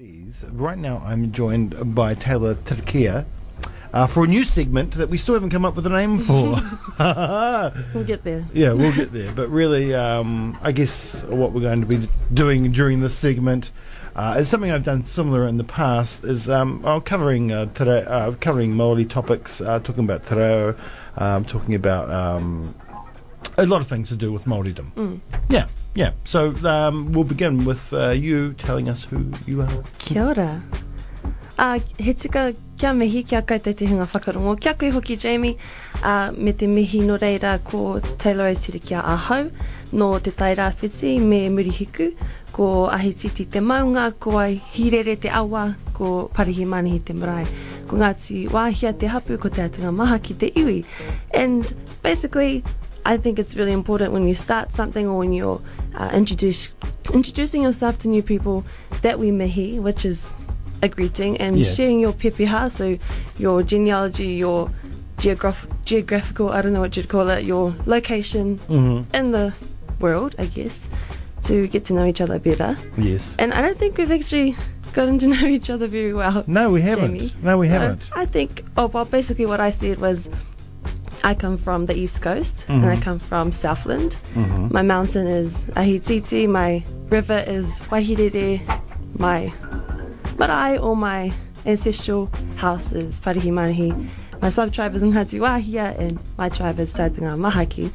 Right now, I'm joined by Taylor Tirakia uh, for a new segment that we still haven't come up with a name for. We'll get there. yeah, we'll get there. But really, um, I guess what we're going to be doing during this segment uh, is something I've done similar in the past. Is um, I'm covering uh, te uh, covering Maori topics, uh, talking about te reo, um, talking about um, a lot of things to do with Maoridom. Yeah, yeah. So um, we'll begin with uh, you telling us who you are. Kia ora. Uh, he tika kia mihi kia kaitai te hunga whakarongo. Kia koe hoki Jamie, uh, me te mihi no reira ko Taylor Osiri kia ahau, no te Tairāwhiti me murihiku, ko ahi titi te maunga, ko ai hirere te awa, ko parihi manihi te marae. Ko Ngāti wāhia te hapu, ko te atunga maha ki te iwi. And basically, I think it's really important when you start something or when you're uh, introduce, introducing yourself to new people that we mihi, which is a greeting, and Yes. sharing your pepeha, so your genealogy, your geograph- geographical, I don't know what you'd call it, your location Mm-hmm. in the world, I guess, to get to know each other better. Yes. And I don't think we've actually gotten to know each other very well. No, we haven't. Jamie. No, we haven't. I think, oh, well, basically what I said was I come from the East Coast and I Mhm. come from Southland. Mhm. My mountain is Ahititi, my river is Waihirere, my marae or my ancestral house is Parihimanihi. My sub tribe is Ngati Wahia and my tribe is Taitanga Mahaki.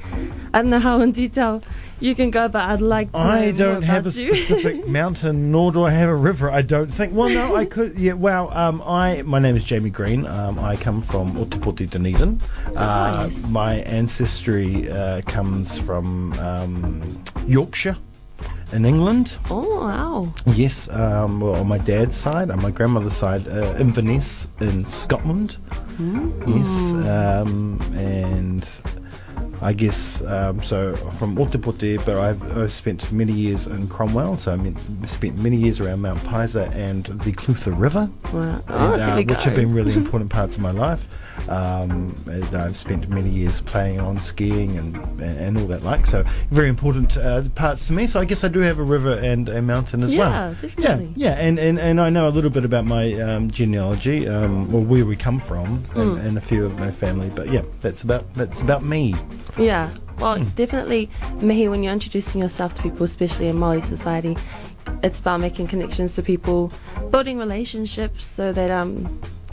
I don't know how in detail you can go, but I'd like to know I don't have a you. specific mountain, nor do I have a river. I don't think. Well, no, I could. Yeah. Well, um, I my name is Jamie Green. Um, I come from Ōtepoti, Dunedin. Uh, Nice. My ancestry uh, comes from um, Yorkshire, in England. oh, wow. Yes. Um, well, on my dad's side, on my grandmother's side, uh, Inverness in Scotland. Yes. Um, and I guess um, so from Ōtepoti, but I've, I've spent many years in Cromwell, so I spent many years around Mount Pisa and the Clutha River, Wow. Oh, and, uh, which have been really important parts of my life. Um, I've spent many years playing on skiing and, and, all that like, so very important uh, parts to me. So I guess I do have a river and a mountain as well. Yeah, definitely. Yeah, yeah, and, and, and I know a little bit about my um, genealogy, um, or where we come from, and, Mm. and a few of my family. But yeah, that's about that's about me. Yeah, well, Hmm. definitely, mihi, when you're introducing yourself to people, especially in Maori society, it's about making connections to people, building relationships so that um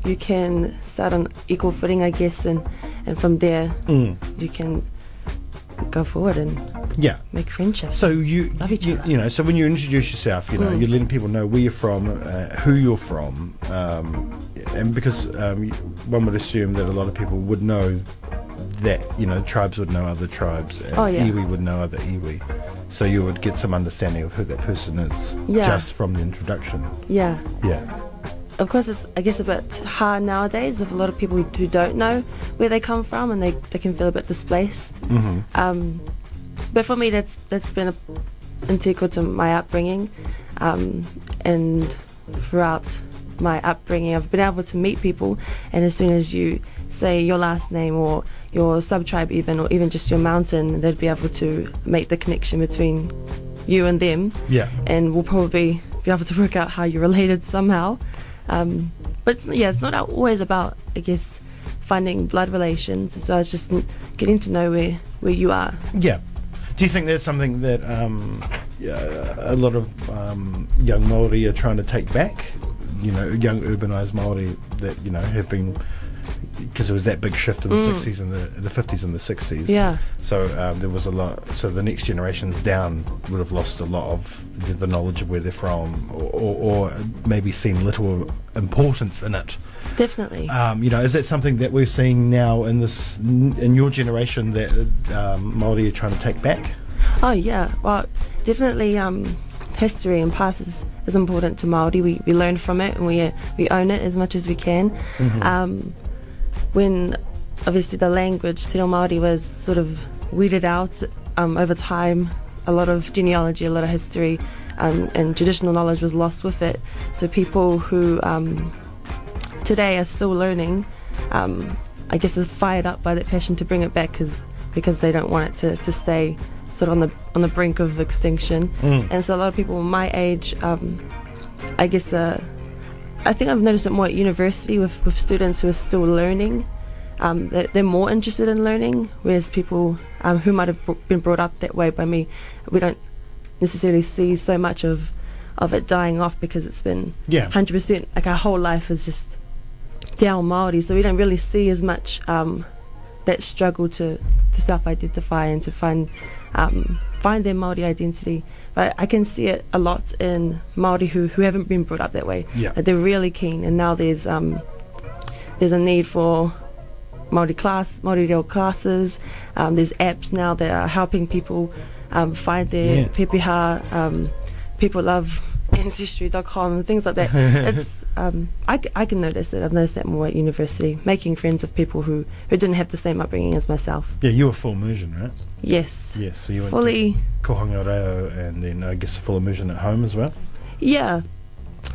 you can start on equal footing, I guess, and and from there Mm. you can go forward and Yeah. make friendships. So you, Love each you, other. you know, so when you introduce yourself, you know, Mm. you're letting people know where you're from, uh, who you're from, um, and because um, one would assume that a lot of people would know that, you know, tribes would know other tribes, and Oh, yeah. iwi would know other iwi. So you would get some understanding of who that person is Yeah. just from the introduction. yeah, Yeah. of course, it's I guess a bit hard nowadays with a lot of people who don't know where they come from and they they can feel a bit displaced. hmm Um, but for me, that's that's been a, integral to my upbringing, um, and throughout my upbringing, I've been able to meet people, and as soon as you say your last name or your sub tribe, even or even just your mountain, they'd be able to make the connection between you and them, Yeah. and we'll probably be able to work out how you're related somehow. Um, but it's, yeah, it's not always about, I guess, finding blood relations as well as just getting to know where, where you are. Yeah. Do you think there's something that um, yeah, a lot of um, young Maori are trying to take back? You know, young urbanised Maori that you know have been because there was that big shift in the Mm. 60s and the the 50s and the 60s. Yeah. So um, there was a lot. So the next generations down would have lost a lot of the, the knowledge of where they're from, or, or, or maybe seen little importance in it. Definitely. Um, you know, is that something that we're seeing now in this in your generation that um, Maori are trying to take back? oh yeah, well, definitely. Um, history and past is, is important to Maori. We we learn from it and we we own it as much as we can. Mhm. Um, when obviously the language Te Reo Maori was sort of weeded out um, over time, a lot of genealogy, a lot of history, um, and traditional knowledge was lost with it. So people who um, today are still learning, um, I guess, are fired up by that passion to bring it back because because they don't want it to, to stay sort of on the on the brink of extinction. Mm. And so a lot of people my age um, I guess uh, I think I've noticed it more at university with, with students who are still learning. Um, they're, they're more interested in learning, whereas people um, who might have been brought up that way by me, we don't necessarily see so much of of it dying off because it's been Yeah. 100% like our whole life is just ao Māori, so we don't really see as much um, that struggle to, to self-identify and to find um, find their Māori identity. But I can see it a lot in Māori who, who haven't been brought up that way. Yeah. That they're really keen, and now there's um, there's a need for Māori class, Māori reo classes. Um, there's apps now that are helping people um, find their Yeah. pepeha. Um, people love ancestry.com and things like that. it's um, I, I can notice it. I've noticed that more at university, making friends with people who, who didn't have the same upbringing as myself. Yeah, you were full immersion, right? Yes, Yes, so you went fully. to Kohanga Reo and then I guess full immersion at home as well. Yeah.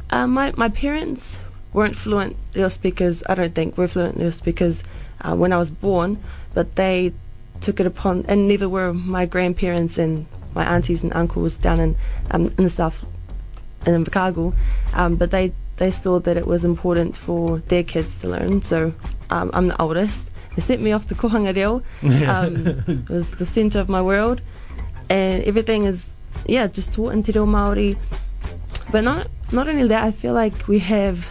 Uh, my, my parents weren't fluent Reo speakers, I don't think, were fluent Reo speakers uh, when I was born, but they took it upon, and neither were my grandparents and my aunties and uncles down in, um, in the south, in Invercargill, um, but they, they saw that it was important for their kids to learn, so um, I'm the oldest. They sent me off to Kohanga Reo, um, it was the centre of my world, and everything is, yeah, just taught in Te Reo Māori, but not not only that, I feel like we have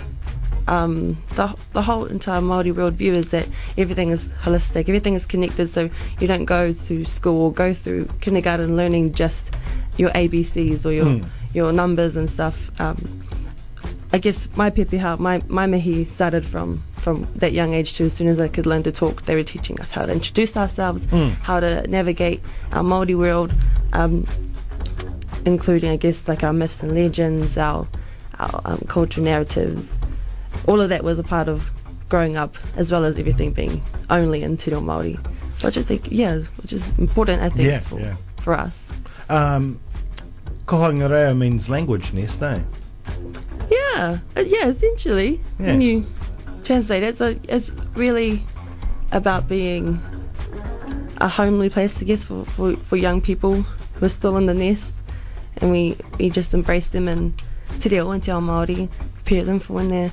um, the the whole entire Maori worldview is that everything is holistic, everything is connected. So you don't go to school or go through kindergarten learning just your ABCs or your Mm. your numbers and stuff. Um, I guess my pepeha, my my mihi started from from that young age too. As soon as I could learn to talk, they were teaching us how to introduce ourselves, Mm. how to navigate our Maori world. Um, including I guess like our myths and legends, our our um, cultural narratives. All of that was a part of growing up, as well as everything being only in Te Reo Māori, which I think yeah, which is important. I think Yeah, for yeah. for us. Um, Kohanga Reo means language nest, eh? Yeah, uh, yeah. Essentially, when you translate it, so it's really about being a homely place, I guess, for, for, for young people who are still in the nest, and we, we just embrace them and te reo and te ao Māori, prepare them for when they're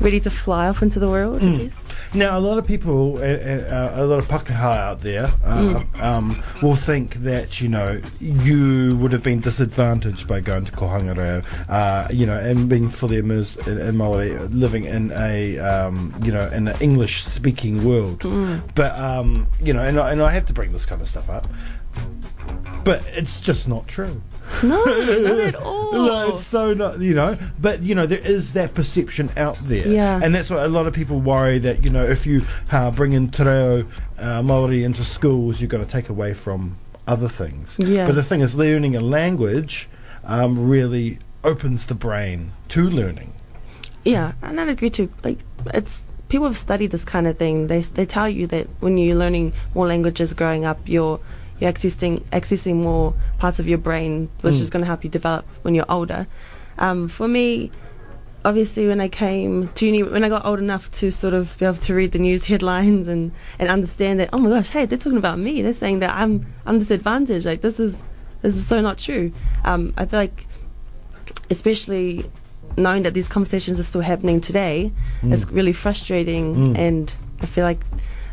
ready to fly off into the world, I guess. Now, a lot of people, uh, uh, a lot of Pākehā out there, uh, um, will think that you know you would have been disadvantaged by going to Kohanga Reo, uh, you know, and being fully immersed in, in Maori, living in a um, you know in an English-speaking world. But um, you know, and I, and I have to bring this kind of stuff up, but it's just not true. No, not at all. No, it's so not, you know, but you know, there is that perception out there, Yeah. and that's why a lot of people worry that you know, if you uh, bring in te reo uh, Maori into schools, you're going to take away from other things. Yeah. But the thing is, learning a language um, really opens the brain to learning. Yeah, and I'd agree too. Like, it's people have studied this kind of thing. They they tell you that when you're learning more languages growing up, you're you're accessing accessing more parts of your brain, which Mm. is going to help you develop when you're older. Um, for me, obviously, when I came to uni, when I got old enough to sort of be able to read the news headlines and and understand that, oh my gosh, hey, they're talking about me. They're saying that I'm I'm disadvantaged. Like this is this is so not true. Um, I feel like especially knowing that these conversations are still happening today, it's really frustrating. Mm. And I feel like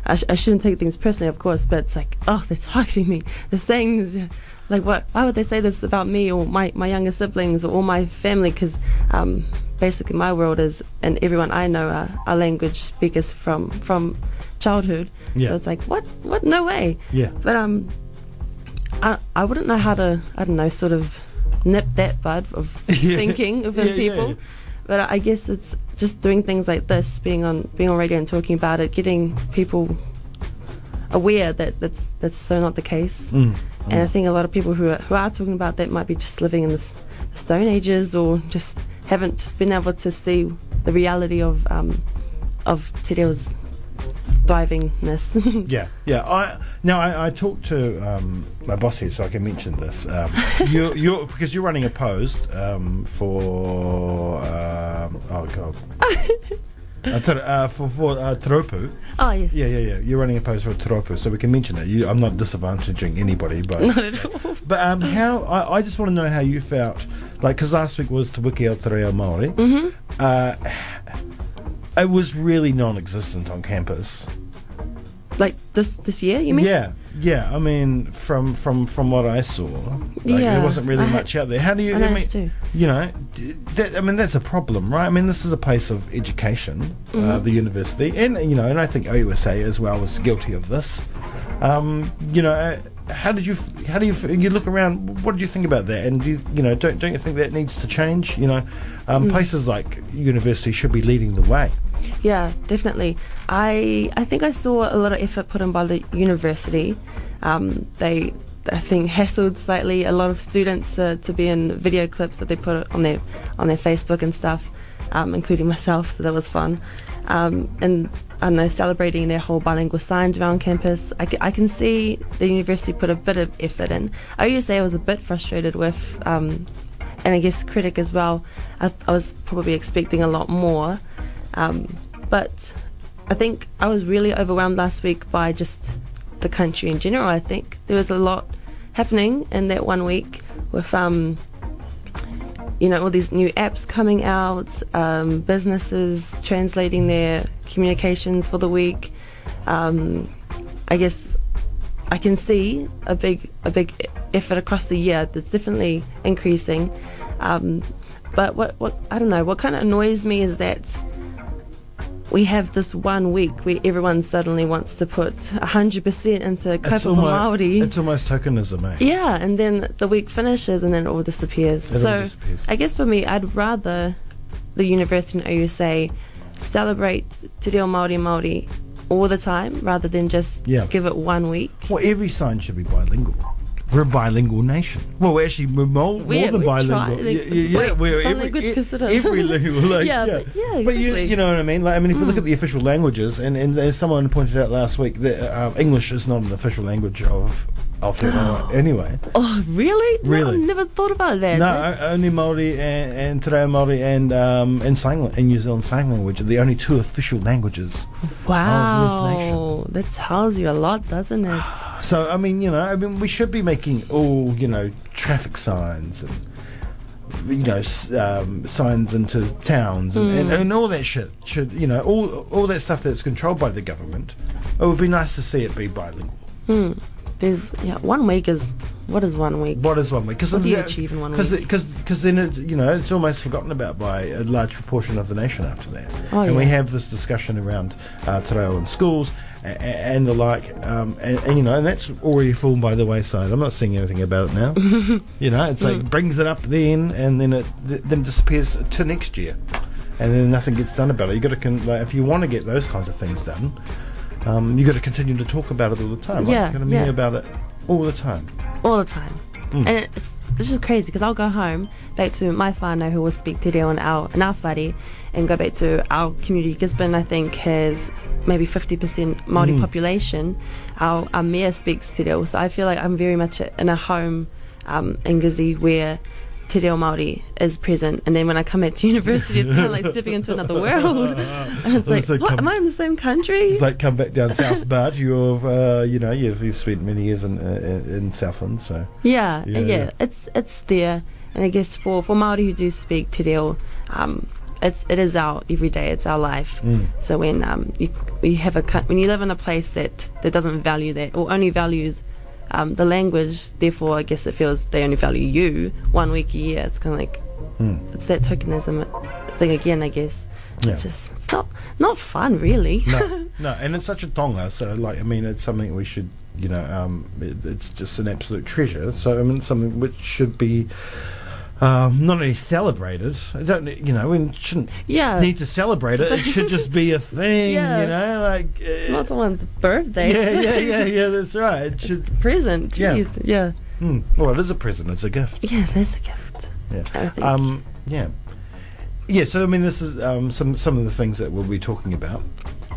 I, sh- I shouldn't take things personally, of course, but it's like, oh, they're targeting me. They're saying, like, what? Why would they say this about me or my, my younger siblings or all my family? Because um, basically, my world is, and everyone I know are, are language speakers from from childhood. Yeah. So it's like, what? What? No way. Yeah. But um, I I wouldn't know how to I don't know sort of nip that bud of Yeah. thinking within Yeah, yeah, people. yeah. But I guess it's just doing things like this, being on being on radio and talking about it, getting people aware that that's that's so not the case. Mm. And I think a lot of people who are, who are talking about that might be just living in this, the Stone Ages or just haven't been able to see the reality of um, of Te Reo's thrivingness. Yeah, yeah. I now I, I talked to um, my boss here, so I can mention this. Um, you, you're because you're running a post um, for um, oh god, Uh, ter, uh, for for uh, Te Rōpū. Oh yes. Yeah, yeah, yeah. You're running a post for Te Rōpū, so we can mention it. You, I'm not disadvantaging anybody, but Not at all. but um, how I, I just want to know how you felt, like because last week was Te Wiki o Te Reo Māori. Mhm. Uh, it was really non-existent on campus. Like this this year, you mean? Yeah, yeah. I mean, from from from what I saw, like, there wasn't really I much out there. How do you? I I, mean, too. you know, that, I mean, that's a problem, right? I mean, this is a place of education, uh, Mhm. the university, and you know, and I think OUSA as well was guilty of this. Um, you know, uh, how did you? How do you? You look around. What did you think about that? And do you, you know, don't don't you think that needs to change? You know, um, Mm. places like university should be leading the way. Yeah, definitely. I I think I saw a lot of effort put in by the university. Um, they I think hassled slightly a lot of students uh, to be in video clips that they put on their on their Facebook and stuff, um, including myself. So that was fun. Um, and don't celebrating their whole bilingual signs around campus. I, I can see the university put a bit of effort in. I used to say I was a bit frustrated with, um, and I guess critic as well. I, I was probably expecting a lot more. Um, but I think I was really overwhelmed last week by just the country in general. I think there was a lot happening in that one week with, um, you know, all these new apps coming out, um, businesses translating their communications for the week. Um, I guess I can see a big a big effort across the year that's definitely increasing. Um, but what what I don't know what kind of annoys me is that we have this one week where everyone suddenly wants to put 100% into Kaupapa Māori. it's almost tokenism, eh? Yeah, and then the week finishes and then it all disappears. It all so disappears. I guess for me, I'd rather the university and OUSA celebrate Te Reo Māori Māori all the time rather than just Yeah. give it one week. Well, every sign should be bilingual. We're a bilingual nation. Well, we're actually we're more, We- more than bilingual. try- yeah, yeah, yeah, we're every, language e- considered. every lingual. Like, Yeah, yeah, but- yeah, But you, you know what I mean? Like, I mean, if you look at the official languages, and, and as someone pointed out last week, that uh, English is not an official language of Aotearoa anyway. Oh, really? No, Really? I never thought about that. No, That's- only Maori and, and Te Reo Maori and um, and and New Zealand Sign Language are the only two official languages. Wow, that tells you a lot, doesn't it? So I mean, you know, I mean, we should be making all you know traffic signs and you know um, signs into towns and, and, and all that shit. Should you know all all that stuff that's controlled by the government? It would be nice to see it be bilingual. Hmm. There's yeah, one week is what is one week? What is one week? Because What do you achieve in one week? Because then it, you know it's almost forgotten about by a large proportion of the nation after that. Oh, and we have this discussion around uh, te reo in schools and, and the like, um, and, and you know, and that's already fallen by the wayside. I'm not seeing anything about it now. you know, it's Mm. like brings it up then, and then it th- then disappears to next year, and then nothing gets done about it. You got to con- like, if you want to get those kinds of things done. Um, you got to continue to talk about it all the time. Yeah, like, you got to yeah. about it all the time. all the time. Mm. And it's, it's just crazy because I'll go home back to my whānau who will speak te reo in our, in our whare and go back to our community. Gisborne, I think, has maybe 50% Māori Mm. population. Our, our mayor speaks te reo, so I feel like I'm very much in a home um, in Gizzy where te reo Māori is present. And then when I come back to university, it's kind of like stepping into another world. And it's like, like what, come- am I in the same country? It's like come back down South Bud. You've uh, you know you've, you've spent many years in uh, in Southland, so Yeah, Yeah, yeah, yeah. It's it's there, and I guess for for Maori who do speak te reo, um, it's it is our everyday. It's our life. Mm. So when um you we have a when you live in a place that that doesn't value that or only values um, the language, therefore I guess it feels they only value you one week a year. It's kind of like Mm. it's that tokenism thing again. I guess Yeah. it's just it's not not fun really. no, no, and it's such a taonga. So like I mean, it's something we should you know um, it, it's just an absolute treasure. So I mean, something which should be. Um, not only celebrated, I don't, you know, we shouldn't yeah, need to celebrate it. It should just be a thing, Yeah. you know, like it's uh, not someone's birthday. yeah, yeah, yeah, yeah. That's right. It should. Present. Yeah. Jeez. Yeah. Hmm. Well, it is a present. It's a gift. Yeah, it is a gift. Yeah. Um, yeah. Yeah, so I mean, this is um, some some of the things that we'll be talking about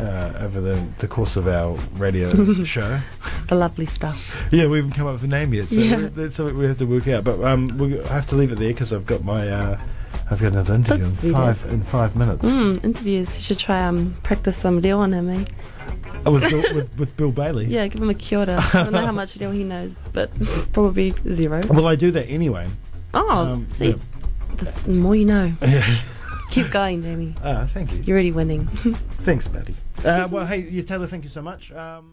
uh, over the, the course of our radio show. the lovely stuff. Yeah, we haven't come up with a name yet, so Yeah. we- that's something we have to work out. But um, we I have to leave it there because I've got my uh, I've got another interview in sweet, five in five minutes. Mm, interviews. You should try um practice some reo on him, eh? Oh, with, Bill, with, with Bill Bailey. Yeah, give him a kia ora. I don't know how much reo he knows, but probably zero. Well, I do that anyway. Oh, Um, see, yeah. the more you know. Keep going, Jamie. Ah, thank you. You're already winning. Thanks, Betty. Uh, well, hey, Taylor, thank you so much. Um,